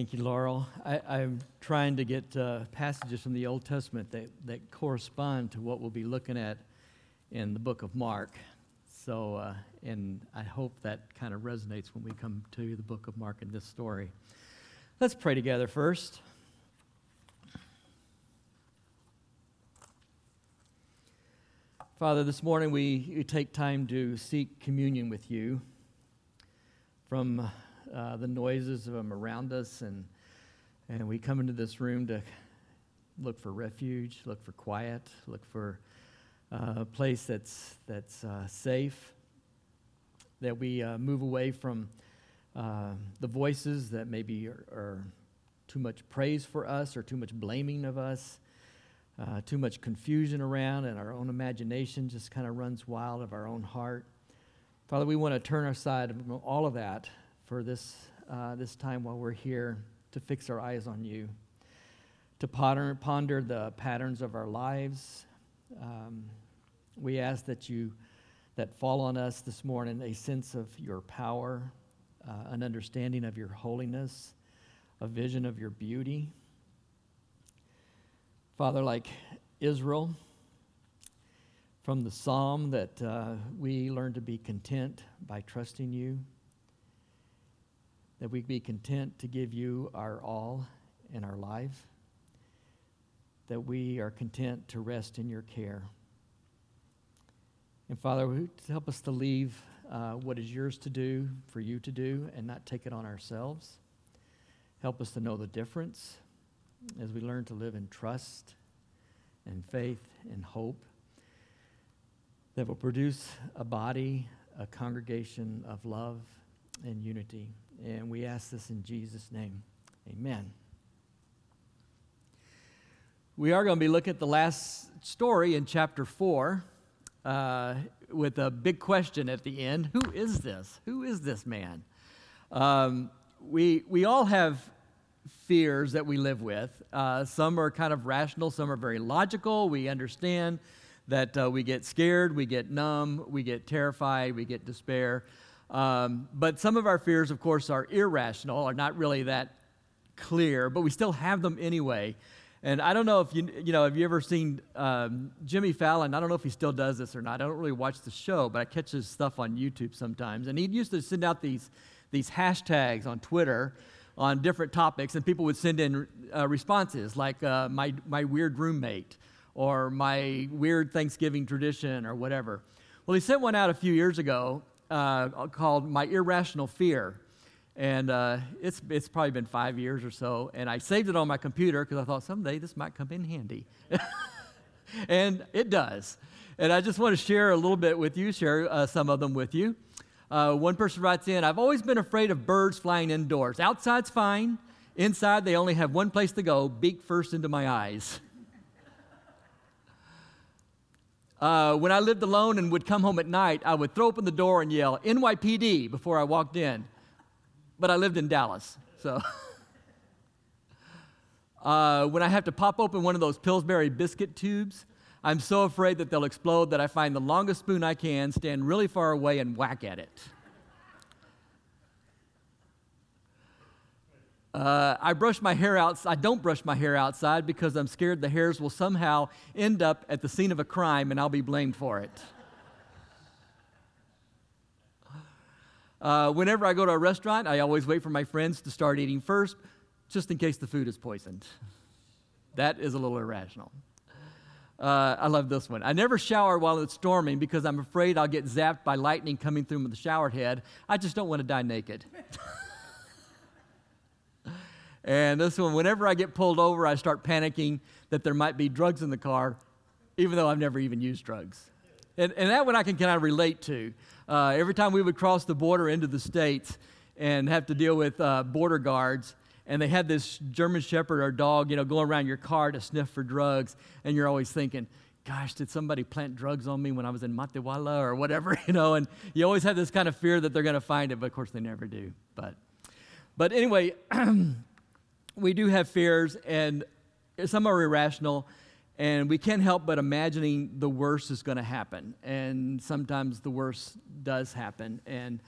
Thank you, Laurel. I, am trying to get uh, passages from the Old Testament that, that correspond to what we'll be looking at in the book of Mark. So, uh, and I hope that kind of resonates when we come to the book of Mark in this story. Let's pray together first. Father, this morning we, we take time to seek communion with you from uh, the noises of them around us, and, and we come into this room to look for refuge, look for quiet, look for uh, a place that's, that's uh, safe, that we uh, move away from uh, the voices that maybe are, are, too much praise for us or too much blaming of us. Uh, too much confusion around, and our own imagination just kind of runs wild of our own heart. Father, we want to turn our side from all of that for this, uh, this time while we're here to fix our eyes on you, to ponder, ponder the patterns of our lives. Um, we ask that you that fall on us this morning a sense of your power, uh, an understanding of your holiness, a vision of your beauty. Father, like Israel, from the psalm that uh, we learn to be content by trusting you that we be content to give you our all in our life, that we are content to rest in your care. And Father, help us to leave uh, what is yours to do for you to do and not take it on ourselves. Help us to know the difference as we learn to live in trust and faith and hope that will produce a body, a congregation of love and unity. And we ask this in Jesus' name. Amen. We are going to be looking at the last story in chapter 4 uh, with a big question at the end Who is this? Who is this man? Um, we, we all have fears that we live with. Uh, some are kind of rational, some are very logical. We understand that uh, we get scared, we get numb, we get terrified, we get despair. Um, but some of our fears, of course, are irrational, are not really that clear, but we still have them anyway. And I don't know if you, you know, have you ever seen um, Jimmy Fallon? I don't know if he still does this or not. I don't really watch the show, but I catch his stuff on YouTube sometimes. And he used to send out these, these hashtags on Twitter on different topics, and people would send in uh, responses like uh, my, my weird roommate or my weird Thanksgiving tradition or whatever. Well, he sent one out a few years ago, uh, called My Irrational Fear. And uh, it's, it's probably been five years or so. And I saved it on my computer because I thought someday this might come in handy. and it does. And I just want to share a little bit with you, share uh, some of them with you. Uh, one person writes in I've always been afraid of birds flying indoors. Outside's fine. Inside, they only have one place to go beak first into my eyes. Uh, when I lived alone and would come home at night, I would throw open the door and yell NYPD before I walked in. But I lived in Dallas, so. uh, when I have to pop open one of those Pillsbury biscuit tubes, I'm so afraid that they'll explode that I find the longest spoon I can, stand really far away, and whack at it. Uh, I brush my hair out. I don't brush my hair outside because I'm scared the hairs will somehow end up at the scene of a crime and I'll be blamed for it. Uh, whenever I go to a restaurant, I always wait for my friends to start eating first, just in case the food is poisoned. That is a little irrational. Uh, I love this one. I never shower while it's storming because I'm afraid I'll get zapped by lightning coming through the shower head. I just don't want to die naked. And this one, whenever I get pulled over, I start panicking that there might be drugs in the car, even though I've never even used drugs. And, and that one I can kind of relate to. Uh, every time we would cross the border into the States and have to deal with uh, border guards, and they had this German Shepherd or dog, you know, going around your car to sniff for drugs, and you're always thinking, gosh, did somebody plant drugs on me when I was in Matehuala or whatever, you know? And you always have this kind of fear that they're going to find it, but of course they never do. But, but anyway, we do have fears, and some are irrational, and we can't help but imagining the worst is going to happen. And sometimes the worst does happen. And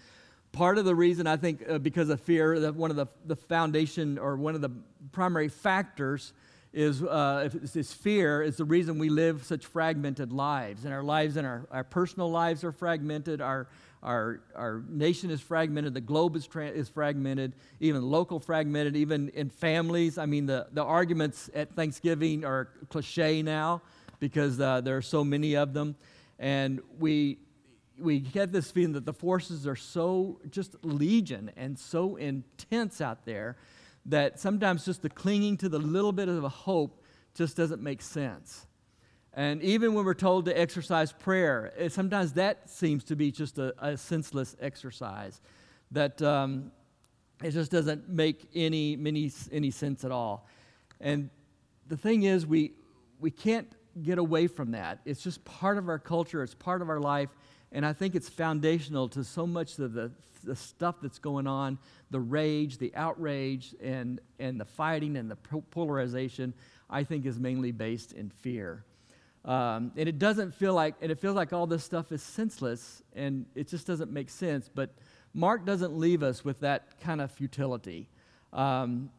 part of the reason I think uh, because of fear, that one of the, the foundation or one of the primary factors is, uh, is fear is the reason we live such fragmented lives. And our lives and our, our personal lives are fragmented. Our, our, our nation is fragmented. The globe is, tra- is fragmented, even local fragmented, even in families. I mean, the, the arguments at Thanksgiving are cliche now because uh, there are so many of them. And we, we get this feeling that the forces are so just legion and so intense out there that sometimes just the clinging to the little bit of a hope just doesn't make sense. And even when we're told to exercise prayer, it, sometimes that seems to be just a, a senseless exercise. That um, it just doesn't make any, any, any sense at all. And the thing is, we, we can't get away from that. It's just part of our culture, it's part of our life. And I think it's foundational to so much of the, the stuff that's going on the rage, the outrage, and, and the fighting and the polarization, I think is mainly based in fear. Um, and it doesn't feel like, and it feels like all this stuff is senseless and it just doesn't make sense. But Mark doesn't leave us with that kind of futility. Um,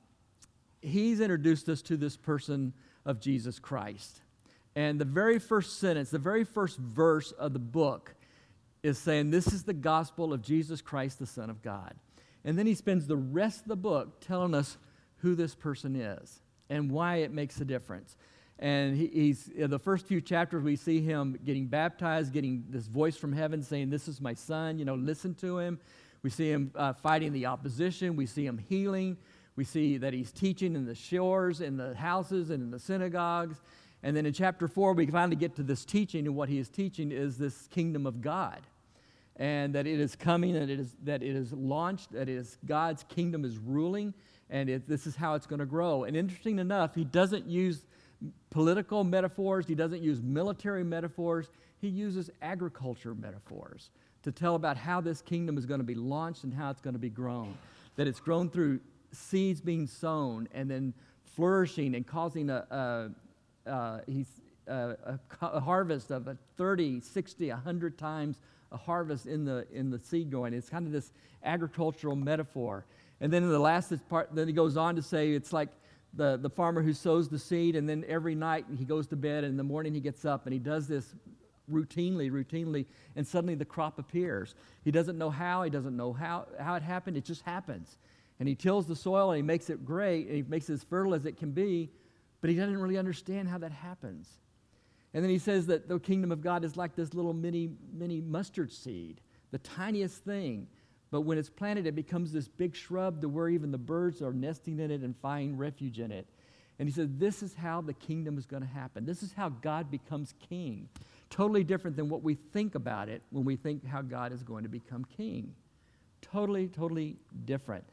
he's introduced us to this person of Jesus Christ. And the very first sentence, the very first verse of the book is saying, This is the gospel of Jesus Christ, the Son of God. And then he spends the rest of the book telling us who this person is and why it makes a difference. And he, he's in the first few chapters, we see him getting baptized, getting this voice from heaven saying, This is my son, you know, listen to him. We see him uh, fighting the opposition. We see him healing. We see that he's teaching in the shores, in the houses, and in the synagogues. And then in chapter four, we finally get to this teaching, and what he is teaching is this kingdom of God and that it is coming and it is, that it is launched, that it is God's kingdom is ruling, and it, this is how it's going to grow. And interesting enough, he doesn't use political metaphors, he doesn't use military metaphors, he uses agriculture metaphors to tell about how this kingdom is going to be launched and how it's going to be grown. That it's grown through seeds being sown and then flourishing and causing a, a, he's, a, a, harvest of a 30, 60, 100 times a harvest in the, in the seed going. It's kind of this agricultural metaphor. And then in the last part, then he goes on to say it's like the, the farmer who sows the seed, and then every night he goes to bed, and in the morning he gets up, and he does this routinely, routinely, and suddenly the crop appears. He doesn't know how, he doesn't know how, how it happened, it just happens. And he tills the soil and he makes it great, and he makes it as fertile as it can be, but he doesn't really understand how that happens. And then he says that the kingdom of God is like this little mini, mini mustard seed, the tiniest thing. But when it's planted, it becomes this big shrub to where even the birds are nesting in it and finding refuge in it. And he said, This is how the kingdom is going to happen. This is how God becomes king. Totally different than what we think about it when we think how God is going to become king. Totally, totally different.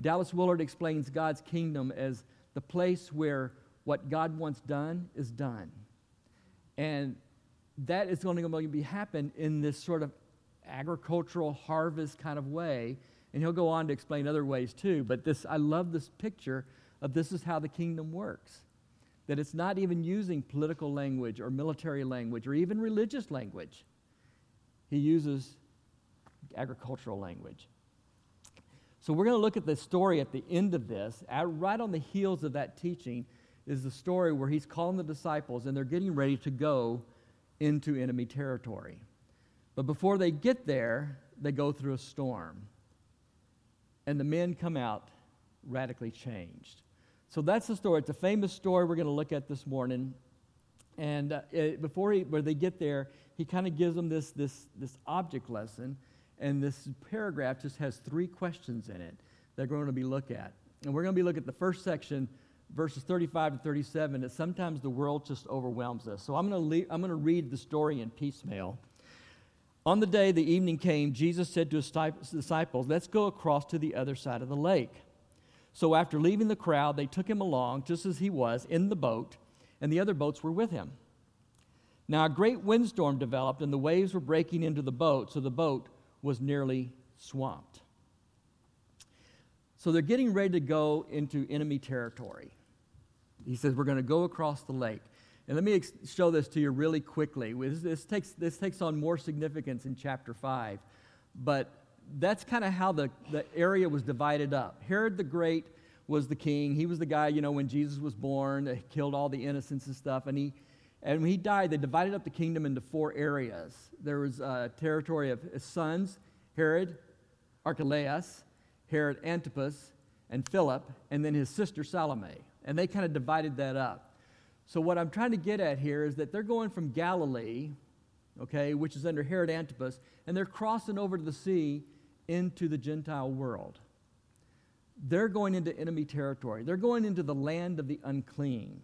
Dallas Willard explains God's kingdom as the place where what God wants done is done. And that is going to be happen in this sort of agricultural harvest kind of way. And he'll go on to explain other ways too. But this, I love this picture of this is how the kingdom works. That it's not even using political language or military language or even religious language. He uses agricultural language. So we're going to look at the story at the end of this, right on the heels of that teaching is the story where he's calling the disciples and they're getting ready to go into enemy territory. But before they get there, they go through a storm. And the men come out radically changed. So that's the story. It's a famous story we're going to look at this morning. And uh, it, before he, where they get there, he kind of gives them this, this, this object lesson. And this paragraph just has three questions in it that we're going to be look at. And we're going to be looking at the first section, verses 35 to 37 that sometimes the world just overwhelms us. So I'm going to I'm going to read the story in piecemeal. On the day the evening came, Jesus said to his disciples, Let's go across to the other side of the lake. So after leaving the crowd, they took him along just as he was in the boat, and the other boats were with him. Now a great windstorm developed, and the waves were breaking into the boat, so the boat was nearly swamped. So they're getting ready to go into enemy territory. He says, We're going to go across the lake. And let me ex- show this to you really quickly. This, this, takes, this takes on more significance in chapter 5. But that's kind of how the, the area was divided up. Herod the Great was the king. He was the guy, you know, when Jesus was born, they killed all the innocents and stuff. And, he, and when he died, they divided up the kingdom into four areas. There was a territory of his sons, Herod, Archelaus, Herod Antipas, and Philip, and then his sister Salome. And they kind of divided that up. So, what I'm trying to get at here is that they're going from Galilee, okay, which is under Herod Antipas, and they're crossing over to the sea into the Gentile world. They're going into enemy territory, they're going into the land of the unclean.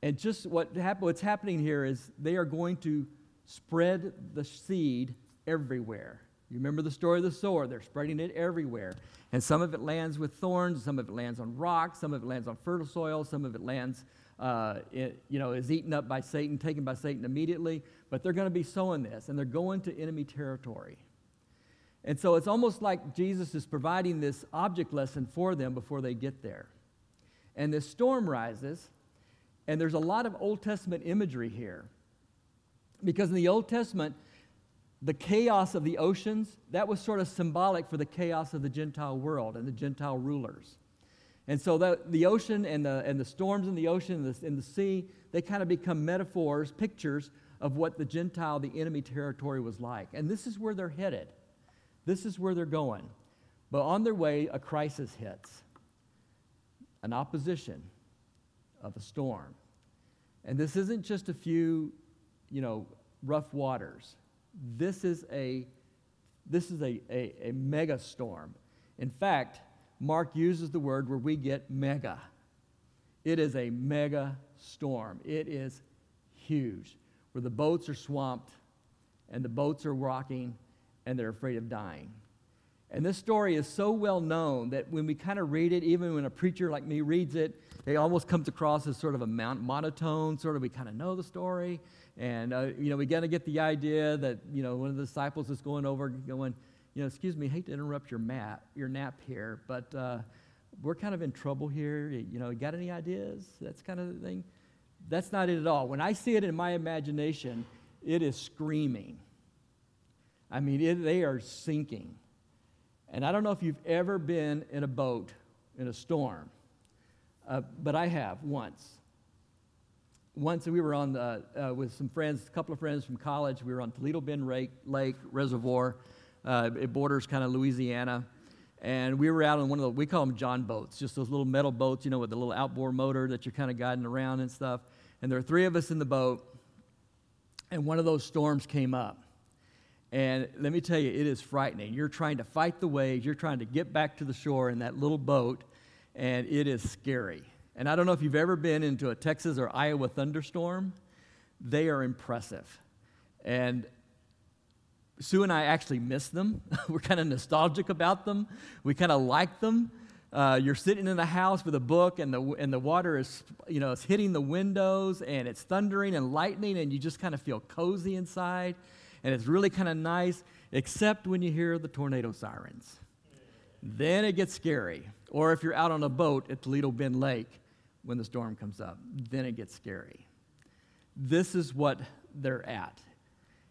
And just what hap- what's happening here is they are going to spread the seed everywhere. You remember the story of the sower? They're spreading it everywhere. And some of it lands with thorns, some of it lands on rocks, some of it lands on fertile soil, some of it lands, uh, it, you know, is eaten up by Satan, taken by Satan immediately. But they're going to be sowing this, and they're going to enemy territory. And so it's almost like Jesus is providing this object lesson for them before they get there. And this storm rises, and there's a lot of Old Testament imagery here. Because in the Old Testament, the chaos of the oceans, that was sort of symbolic for the chaos of the Gentile world and the Gentile rulers. And so the, the ocean and the, and the storms in the ocean and the, and the sea, they kind of become metaphors, pictures of what the Gentile, the enemy territory was like. And this is where they're headed. This is where they're going. But on their way, a crisis hits an opposition of a storm. And this isn't just a few, you know, rough waters this is a, this is a, a, a mega storm. In fact, Mark uses the word where we get mega. It is a mega storm. It is huge, where the boats are swamped and the boats are rocking and they're afraid of dying. And this story is so well known that when we kind of read it, even when a preacher like me reads it, it almost comes across as sort of a monotone, sort of we kind of know the story. And, uh, you know, we got to get the idea that, you know, one of the disciples is going over, going, you know, excuse me, hate to interrupt your, mat, your nap here, but uh, we're kind of in trouble here. You know, got any ideas? That's kind of the thing. That's not it at all. When I see it in my imagination, it is screaming. I mean, it, they are sinking. And I don't know if you've ever been in a boat in a storm, uh, but I have once once we were on the, uh, with some friends, a couple of friends from college. We were on Toledo Bend Lake, Lake Reservoir. Uh, it borders kind of Louisiana. And we were out on one of the, we call them John boats, just those little metal boats, you know, with the little outboard motor that you're kind of guiding around and stuff. And there were three of us in the boat, and one of those storms came up. And let me tell you, it is frightening. You're trying to fight the waves, you're trying to get back to the shore in that little boat, and it is scary. And I don't know if you've ever been into a Texas or Iowa thunderstorm, they are impressive. And Sue and I actually miss them. We're kind of nostalgic about them. We kind of like them. Uh, you're sitting in the house with a book, and the, and the water is, you know, it's hitting the windows, and it's thundering and lightning, and you just kind of feel cozy inside. And it's really kind of nice, except when you hear the tornado sirens. Then it gets scary. Or if you're out on a boat at Toledo Bend Lake when the storm comes up. Then it gets scary. This is what they're at.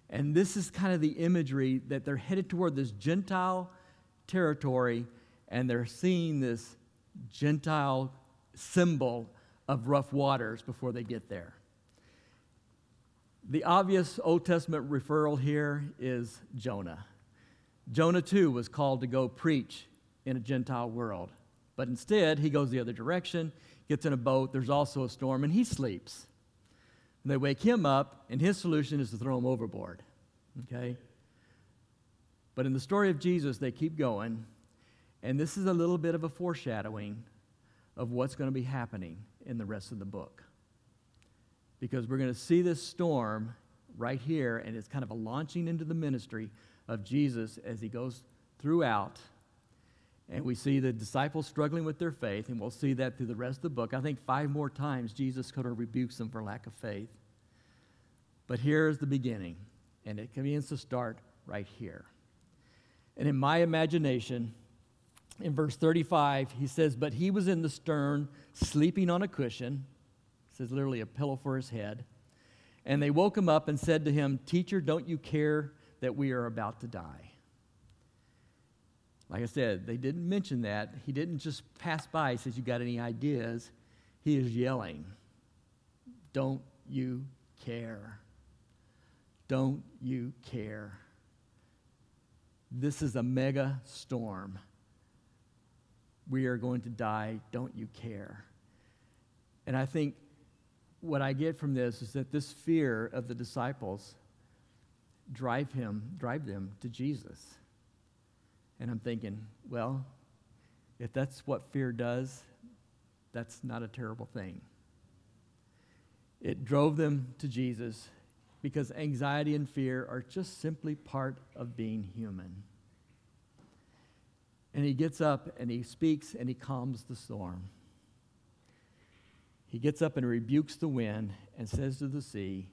And this is kind of the imagery that they're headed toward this Gentile territory, and they're seeing this Gentile symbol of rough waters before they get there. The obvious Old Testament referral here is Jonah. Jonah, too, was called to go preach in a Gentile world, but instead, he goes the other direction gets in a boat, there's also a storm, and he sleeps. And they wake him up, and his solution is to throw him overboard. Okay? But in the story of Jesus, they keep going, and this is a little bit of a foreshadowing of what's going to be happening in the rest of the book. Because we're going to see this storm right here, and it's kind of a launching into the ministry of Jesus as he goes throughout and we see the disciples struggling with their faith, and we'll see that through the rest of the book. I think five more times Jesus could have rebuked them for lack of faith. But here's the beginning, and it begins to start right here. And in my imagination, in verse 35, he says, But he was in the stern, sleeping on a cushion. It says literally a pillow for his head. And they woke him up and said to him, Teacher, don't you care that we are about to die? Like I said, they didn't mention that. He didn't just pass by, he says, You got any ideas? He is yelling, Don't you care? Don't you care? This is a mega storm. We are going to die. Don't you care? And I think what I get from this is that this fear of the disciples drive him, drive them to Jesus. And I'm thinking, well, if that's what fear does, that's not a terrible thing. It drove them to Jesus because anxiety and fear are just simply part of being human. And he gets up and he speaks and he calms the storm. He gets up and rebukes the wind and says to the sea,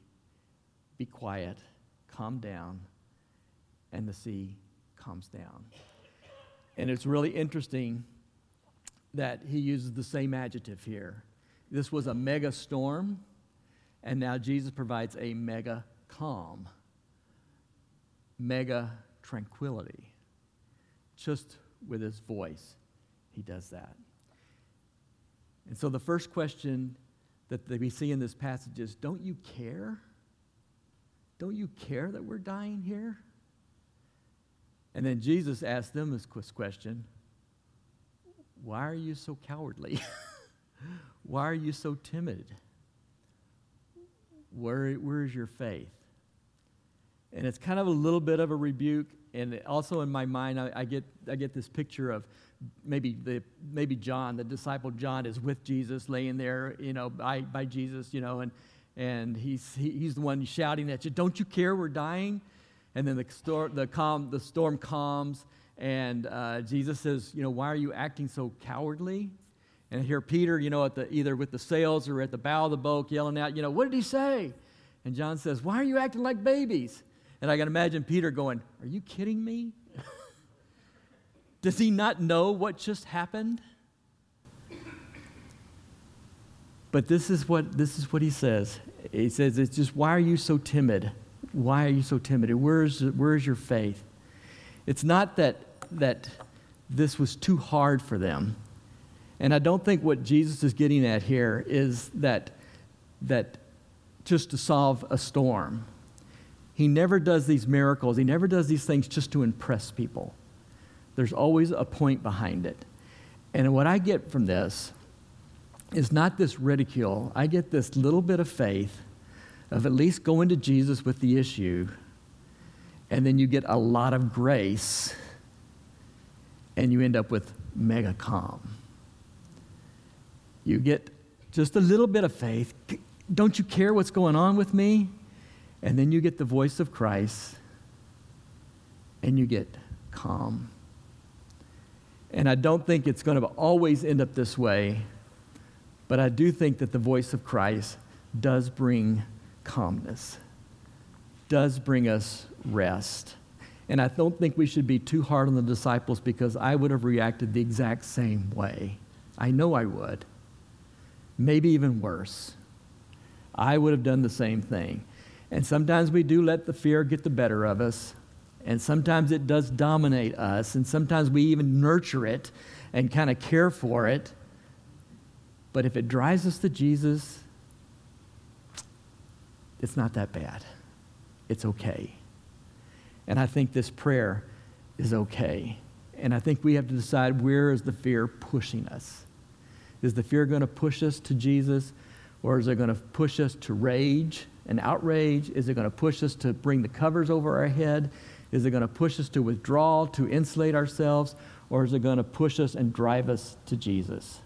Be quiet, calm down. And the sea calms down. And it's really interesting that he uses the same adjective here. This was a mega storm, and now Jesus provides a mega calm, mega tranquility. Just with his voice, he does that. And so the first question that we see in this passage is Don't you care? Don't you care that we're dying here? And then Jesus asked them this question Why are you so cowardly? Why are you so timid? Where, where is your faith? And it's kind of a little bit of a rebuke. And also in my mind, I, I, get, I get this picture of maybe, the, maybe John, the disciple John, is with Jesus, laying there, you know, by, by Jesus, you know, and, and he's, he, he's the one shouting at you, Don't you care we're dying? And then the, storm, the, calm, the storm calms, and uh, Jesus says, You know, why are you acting so cowardly? And here Peter, you know, at the, either with the sails or at the bow of the boat, yelling out, You know, what did he say? And John says, Why are you acting like babies? And I can imagine Peter going, Are you kidding me? Does he not know what just happened? But this is what this is what he says. He says, It's just why are you so timid? Why are you so timid? Where's, where's your faith? It's not that, that this was too hard for them. And I don't think what Jesus is getting at here is that, that just to solve a storm. He never does these miracles, he never does these things just to impress people. There's always a point behind it. And what I get from this is not this ridicule, I get this little bit of faith of at least going to Jesus with the issue, and then you get a lot of grace, and you end up with mega calm. You get just a little bit of faith. Don't you care what's going on with me? And then you get the voice of Christ, and you get calm. And I don't think it's going to always end up this way, but I do think that the voice of Christ does bring calmness, does bring us rest. And I don't think we should be too hard on the disciples because I would have reacted the exact same way. I know I would. Maybe even worse. I would have done the same thing. And sometimes we do let the fear get the better of us. And sometimes it does dominate us. And sometimes we even nurture it and kind of care for it. But if it drives us to Jesus, it's not that bad. It's okay. And I think this prayer is okay. And I think we have to decide where is the fear pushing us? Is the fear going to push us to Jesus? Or is it going to push us to rage and outrage? Is it going to push us to bring the covers over our head? Is it going to push us to withdraw, to insulate ourselves? Or is it going to push us and drive us to Jesus?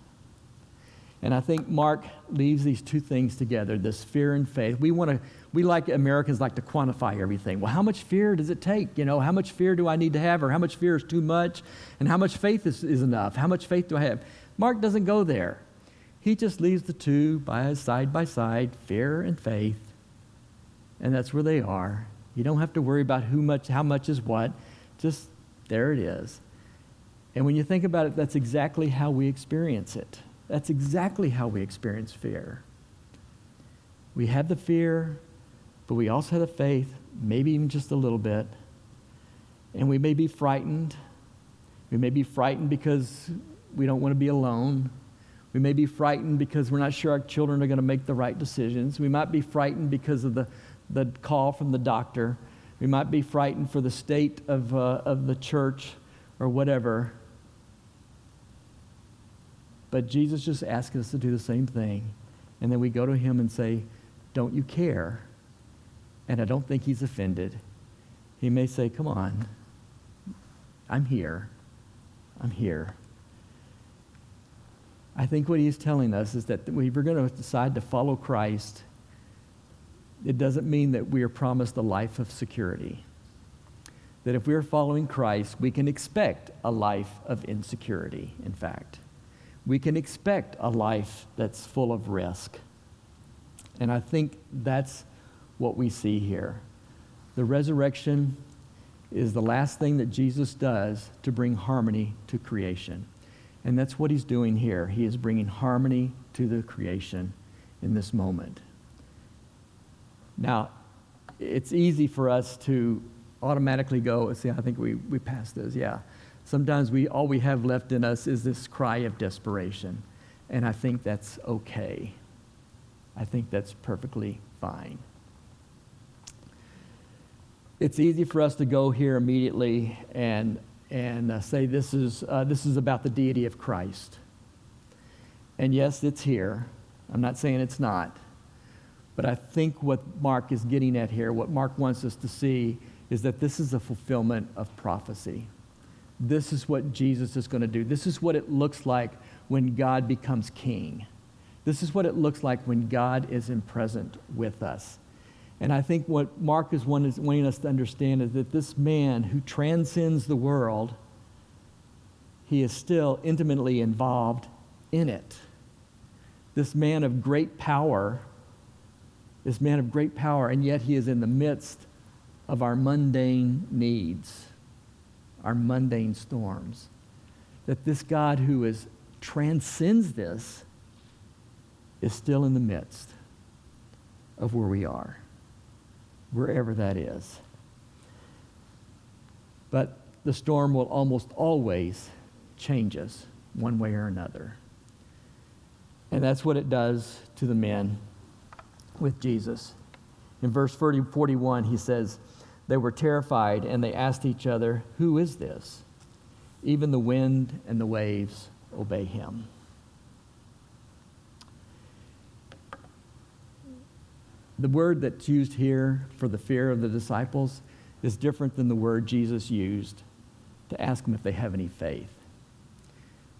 And I think Mark leaves these two things together this fear and faith. We want to, we like Americans like to quantify everything. Well, how much fear does it take? You know, how much fear do I need to have, or how much fear is too much? And how much faith is, is enough? How much faith do I have? Mark doesn't go there. He just leaves the two by side by side, fear and faith. And that's where they are. You don't have to worry about who much, how much is what. Just there it is. And when you think about it, that's exactly how we experience it. That's exactly how we experience fear. We have the fear, but we also have the faith, maybe even just a little bit. And we may be frightened. We may be frightened because we don't want to be alone. We may be frightened because we're not sure our children are going to make the right decisions. We might be frightened because of the, the call from the doctor. We might be frightened for the state of, uh, of the church or whatever. But Jesus just asks us to do the same thing. And then we go to him and say, Don't you care? And I don't think he's offended. He may say, Come on, I'm here. I'm here. I think what he's telling us is that if we're going to decide to follow Christ, it doesn't mean that we are promised a life of security. That if we are following Christ, we can expect a life of insecurity, in fact. We can expect a life that's full of risk. And I think that's what we see here. The resurrection is the last thing that Jesus does to bring harmony to creation. And that's what he's doing here. He is bringing harmony to the creation in this moment. Now, it's easy for us to automatically go, see, I think we, we passed this, yeah. Sometimes we, all we have left in us is this cry of desperation. And I think that's okay. I think that's perfectly fine. It's easy for us to go here immediately and, and uh, say this is, uh, this is about the deity of Christ. And yes, it's here. I'm not saying it's not. But I think what Mark is getting at here, what Mark wants us to see, is that this is a fulfillment of prophecy. This is what Jesus is going to do. This is what it looks like when God becomes king. This is what it looks like when God is in present with us. And I think what Mark is wanting us to understand is that this man who transcends the world, he is still intimately involved in it. This man of great power this man of great power, and yet he is in the midst of our mundane needs, our mundane storms. That this God who is, transcends this is still in the midst of where we are, wherever that is. But the storm will almost always change us one way or another. And that's what it does to the men with Jesus. In verse 40, 41, he says, They were terrified and they asked each other, Who is this? Even the wind and the waves obey him. The word that's used here for the fear of the disciples is different than the word Jesus used to ask them if they have any faith.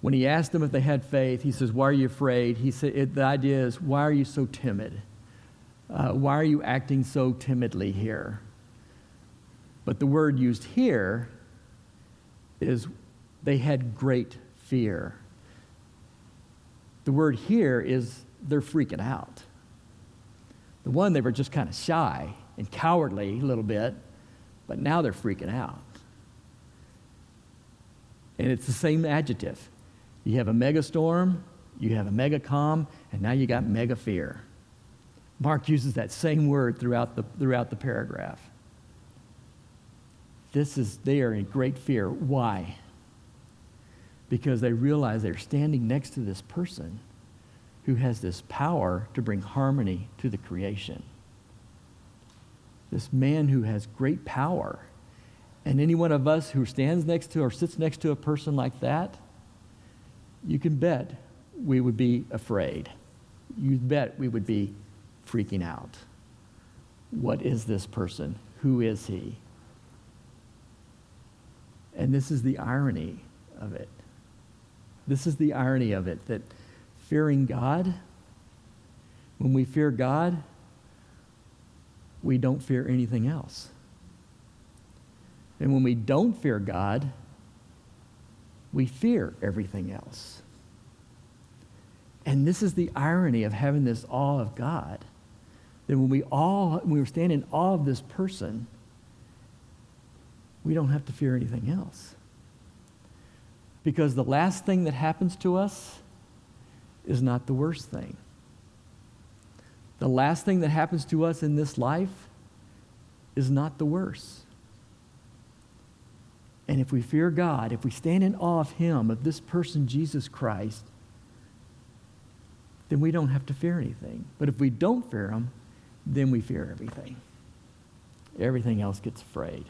When he asked them if they had faith, he says, Why are you afraid? He said, it, The idea is, Why are you so timid? uh, Why are you acting so timidly here? But the word used here is they had great fear. The word here is they're freaking out. The one, they were just kind of shy and cowardly a little bit, but now they're freaking out. And it's the same adjective. You have a mega storm, you have a mega calm, and now you got mega fear. Mark uses that same word throughout the, throughout the paragraph. This is, they are in great fear. Why? Because they realize they're standing next to this person who has this power to bring harmony to the creation. This man who has great power. And any one of us who stands next to or sits next to a person like that, you can bet we would be afraid. You bet we would be freaking out. What is this person? Who is he? And this is the irony of it. This is the irony of it that fearing God, when we fear God, we don't fear anything else. And when we don't fear God, we fear everything else. And this is the irony of having this awe of God that when we all when we stand in awe of this person, we don't have to fear anything else. Because the last thing that happens to us is not the worst thing. The last thing that happens to us in this life is not the worst. And if we fear God, if we stand in awe of Him, of this person, Jesus Christ, then we don't have to fear anything. But if we don't fear Him, then we fear everything. Everything else gets afraid.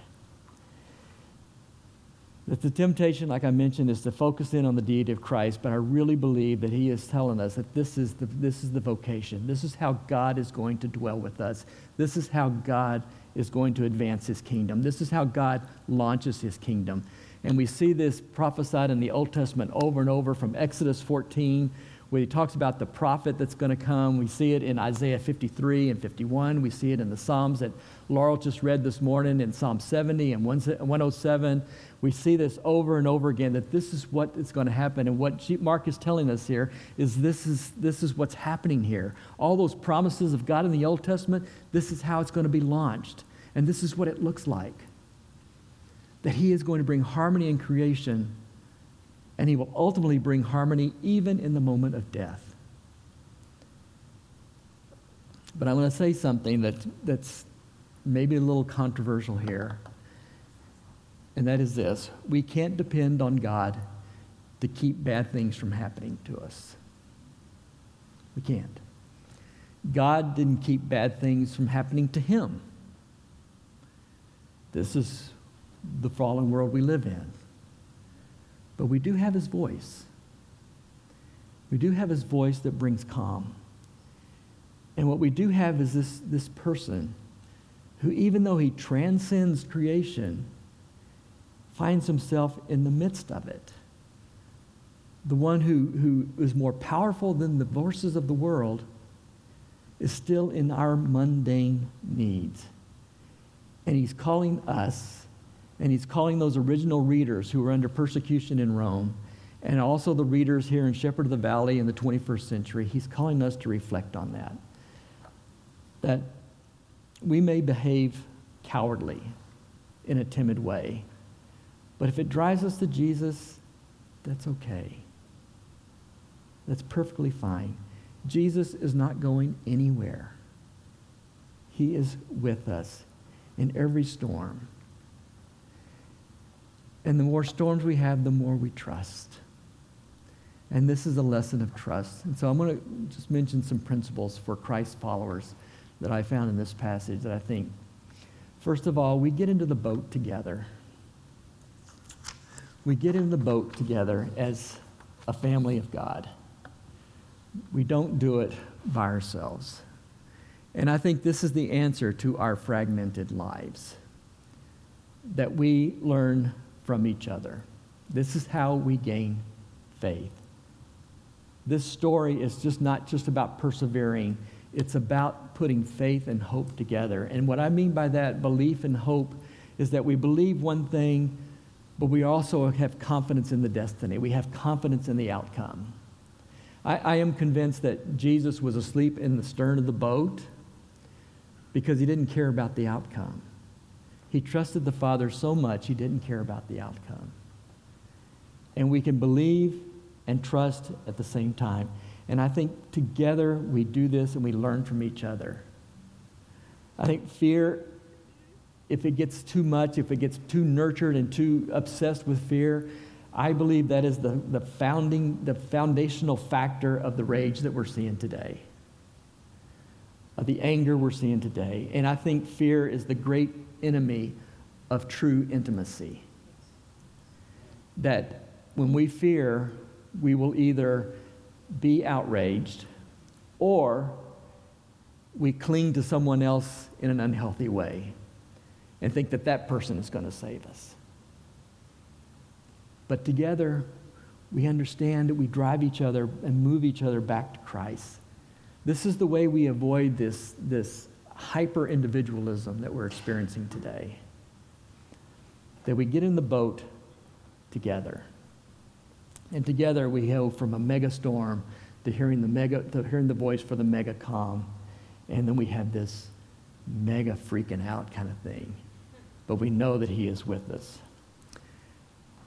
That the temptation, like I mentioned, is to focus in on the deity of Christ, but I really believe that He is telling us that this is the, this is the vocation. This is how God is going to dwell with us. This is how God is going to advance His kingdom. This is how God launches His kingdom. And we see this prophesied in the Old Testament over and over from Exodus 14 where he talks about the prophet that's going to come. We see it in Isaiah 53 and 51. We see it in the Psalms that Laurel just read this morning in Psalm 70 and 107. We see this over and over again that this is what is going to happen. And what Mark is telling us here is this is, this is what's happening here. All those promises of God in the Old Testament, this is how it's going to be launched. And this is what it looks like that he is going to bring harmony in creation and he will ultimately bring harmony even in the moment of death. But I want to say something that, that's maybe a little controversial here, and that is this we can't depend on God to keep bad things from happening to us. We can't. God didn't keep bad things from happening to him. This is the fallen world we live in. But we do have his voice. We do have his voice that brings calm. And what we do have is this, this person who, even though he transcends creation, finds himself in the midst of it. The one who, who is more powerful than the forces of the world is still in our mundane needs. And he's calling us and he's calling those original readers who were under persecution in Rome, and also the readers here in Shepherd of the Valley in the 21st century, he's calling us to reflect on that. That we may behave cowardly in a timid way, but if it drives us to Jesus, that's okay. That's perfectly fine. Jesus is not going anywhere. He is with us in every storm. And the more storms we have, the more we trust. And this is a lesson of trust. And so I'm going to just mention some principles for Christ followers that I found in this passage that I think, first of all, we get into the boat together. We get in the boat together as a family of God. We don't do it by ourselves. And I think this is the answer to our fragmented lives that we learn from each other. This is how we gain faith. This story is just not just about persevering, it's about putting faith and hope together. And what I mean by that, belief and hope, is that we believe one thing, but we also have confidence in the destiny. We have confidence in the outcome. I, I am convinced that Jesus was asleep in the stern of the boat because he didn't care about the outcome. He trusted the Father so much he didn't care about the outcome. And we can believe and trust at the same time. And I think together we do this and we learn from each other. I think fear, if it gets too much, if it gets too nurtured and too obsessed with fear, I believe that is the, the founding, the foundational factor of the rage that we're seeing today, of the anger we're seeing today. And I think fear is the great enemy of true intimacy. That when we fear, we will either be outraged or we cling to someone else in an unhealthy way and think that that person is going to save us. But together, we understand that we drive each other and move each other back to Christ. This is the way we avoid this, this hyper individualism that we're experiencing today. That we get in the boat together. And together we go from a mega storm to hearing the mega to hearing the voice for the mega calm. And then we have this mega freaking out kind of thing. But we know that he is with us.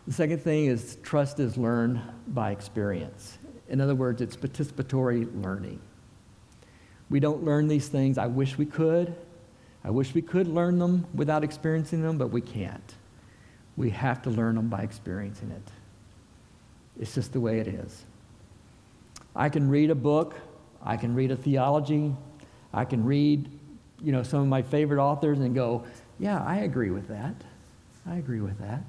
The second thing is trust is learned by experience. In other words, it's participatory learning. We don't learn these things. I wish we could. I wish we could learn them without experiencing them, but we can't. We have to learn them by experiencing it. It's just the way it is. I can read a book, I can read a theology, I can read, you know, some of my favorite authors and go, yeah, I agree with that. I agree with that.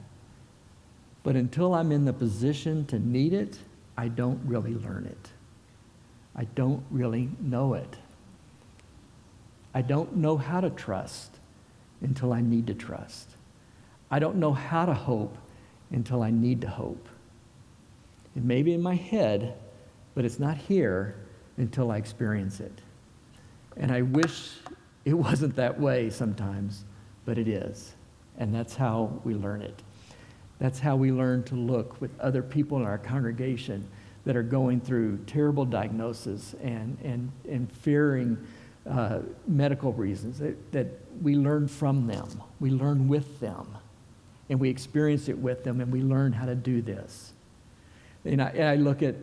But until I'm in the position to need it, I don't really learn it. I don't really know it. I don't know how to trust until I need to trust. I don't know how to hope until I need to hope. It may be in my head, but it's not here until I experience it. And I wish it wasn't that way sometimes, but it is. And that's how we learn it. That's how we learn to look with other people in our congregation that are going through terrible diagnosis and, and, and fearing uh, medical reasons, that, that we learn from them. We learn with them. And we experience it with them, and we learn how to do this. And I, and I look at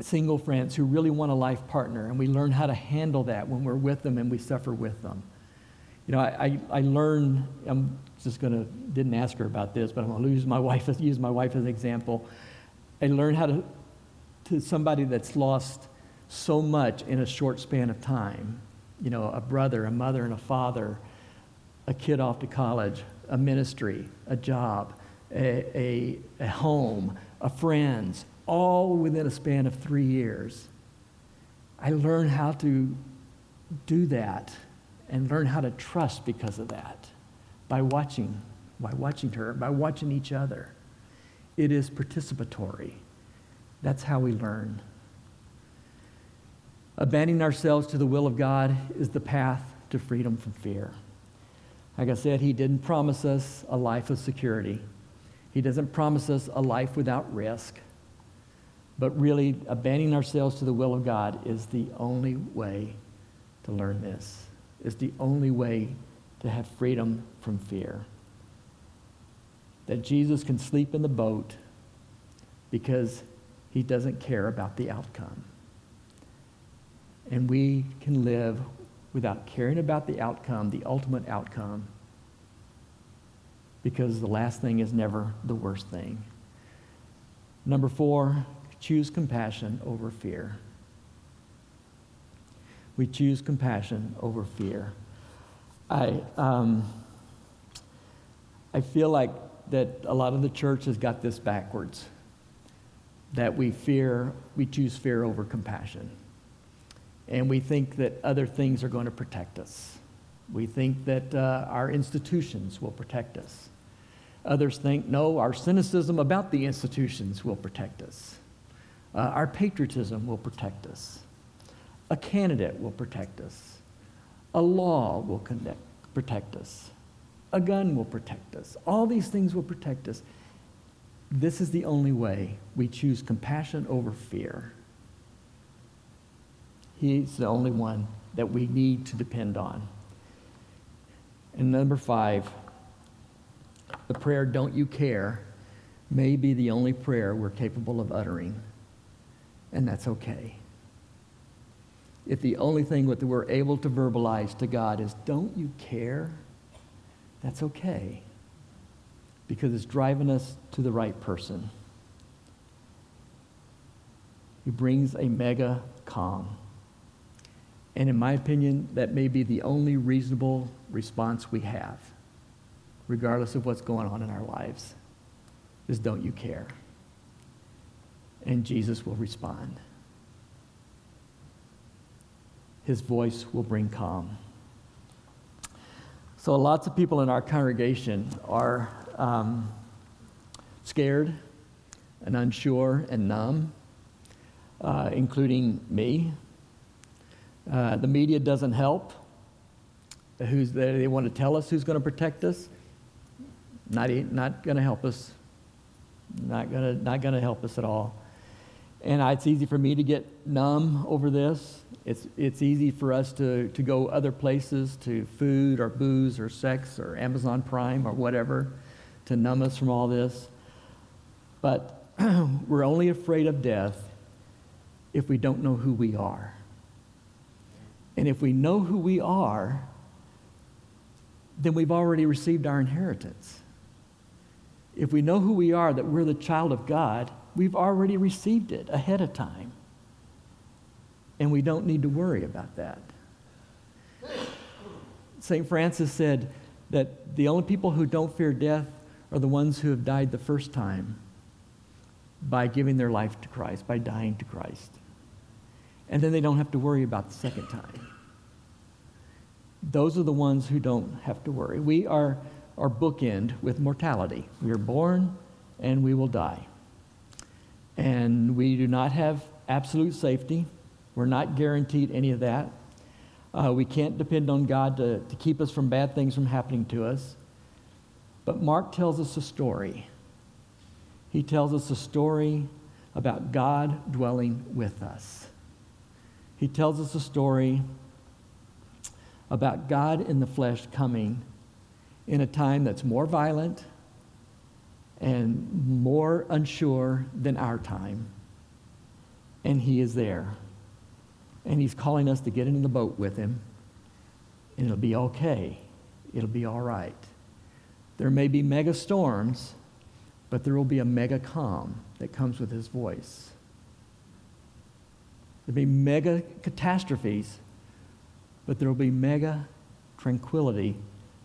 single friends who really want a life partner, and we learn how to handle that when we're with them and we suffer with them. You know, I, I, I learn, I'm just going to, didn't ask her about this, but I'm going to use my wife, use my wife as an example. I learned how to, to somebody that's lost so much in a short span of time. You know, a brother, a mother, and a father, a kid off to college, a ministry, a job, a, a, a home, a friends, all within a span of three years. I learned how to do that and learn how to trust because of that by watching, by watching her, by watching each other. It is participatory. That's how we learn. Abandoning ourselves to the will of God is the path to freedom from fear. Like I said, He didn't promise us a life of security. He doesn't promise us a life without risk. But really, abandoning ourselves to the will of God is the only way to learn this, is the only way to have freedom from fear. That Jesus can sleep in the boat because he doesn't care about the outcome. And we can live without caring about the outcome, the ultimate outcome, because the last thing is never the worst thing. Number four, choose compassion over fear. We choose compassion over fear. I, um, I feel like that a lot of the church has got this backwards that we fear, we choose fear over compassion. And we think that other things are going to protect us. We think that uh, our institutions will protect us. Others think, no, our cynicism about the institutions will protect us. Uh, our patriotism will protect us. A candidate will protect us. A law will connect, protect us. A gun will protect us. All these things will protect us. This is the only way we choose compassion over fear. He's the only one that we need to depend on. And number five, the prayer, Don't You Care, may be the only prayer we're capable of uttering. And that's okay. If the only thing that we're able to verbalize to God is, Don't you care? That's okay because it's driving us to the right person. He brings a mega calm. And in my opinion, that may be the only reasonable response we have, regardless of what's going on in our lives, is don't you care? And Jesus will respond. His voice will bring calm. So, lots of people in our congregation are um, scared and unsure and numb, uh, including me. Uh, the media doesn't help. Who's there? They want to tell us who's going to protect us. Not, not going to help us. Not going to not going to help us at all. And it's easy for me to get numb over this. It's, it's easy for us to, to go other places to food or booze or sex or Amazon Prime or whatever to numb us from all this. But we're only afraid of death if we don't know who we are. And if we know who we are, then we've already received our inheritance. If we know who we are, that we're the child of God, we've already received it ahead of time. And we don't need to worry about that. St. Francis said that the only people who don't fear death are the ones who have died the first time by giving their life to Christ, by dying to Christ. And then they don't have to worry about the second time. Those are the ones who don't have to worry. We are, are bookend with mortality. We are born and we will die. And we do not have absolute safety. We're not guaranteed any of that. Uh, we can't depend on God to, to keep us from bad things from happening to us. But Mark tells us a story. He tells us a story about God dwelling with us. He tells us a story about God in the flesh coming in a time that's more violent and more unsure than our time. And He is there. And He's calling us to get into the boat with Him. And it'll be okay. It'll be all right. There may be mega storms, but there will be a mega calm that comes with His voice. There'll be mega catastrophes, but there will be mega tranquility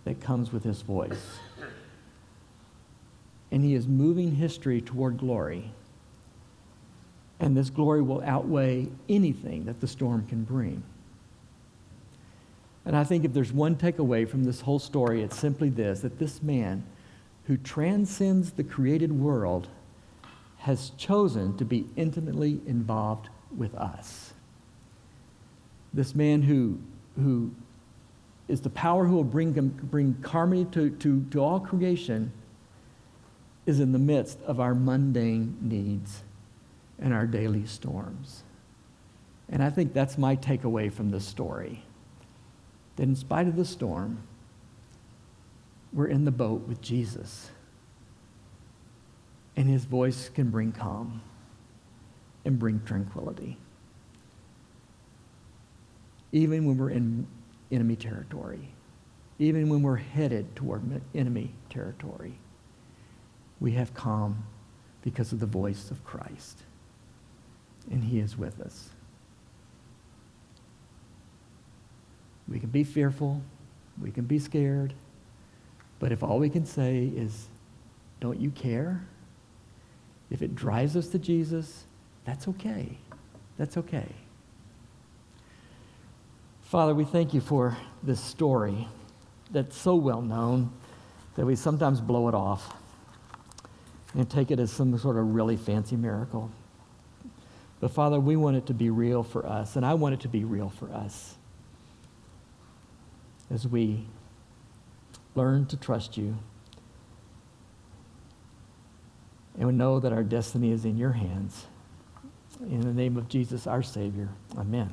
that comes with his voice. And he is moving history toward glory. And this glory will outweigh anything that the storm can bring. And I think if there's one takeaway from this whole story, it's simply this that this man who transcends the created world has chosen to be intimately involved with us. This man who who is the power who will bring, bring harmony to, to, to all creation is in the midst of our mundane needs and our daily storms. And I think that's my takeaway from this story. That in spite of the storm, we're in the boat with Jesus. And his voice can bring calm and bring tranquility even when we're in enemy territory, even when we're headed toward enemy territory. We have calm because of the voice of Christ, and He is with us. We can be fearful, we can be scared, but if all we can say is, Don't you care? If it drives us to Jesus, that's okay. That's okay. Father, we thank you for this story that's so well known that we sometimes blow it off and take it as some sort of really fancy miracle. But Father, we want it to be real for us, and I want it to be real for us as we learn to trust you and we know that our destiny is in your hands. In the name of Jesus, our Savior, amen.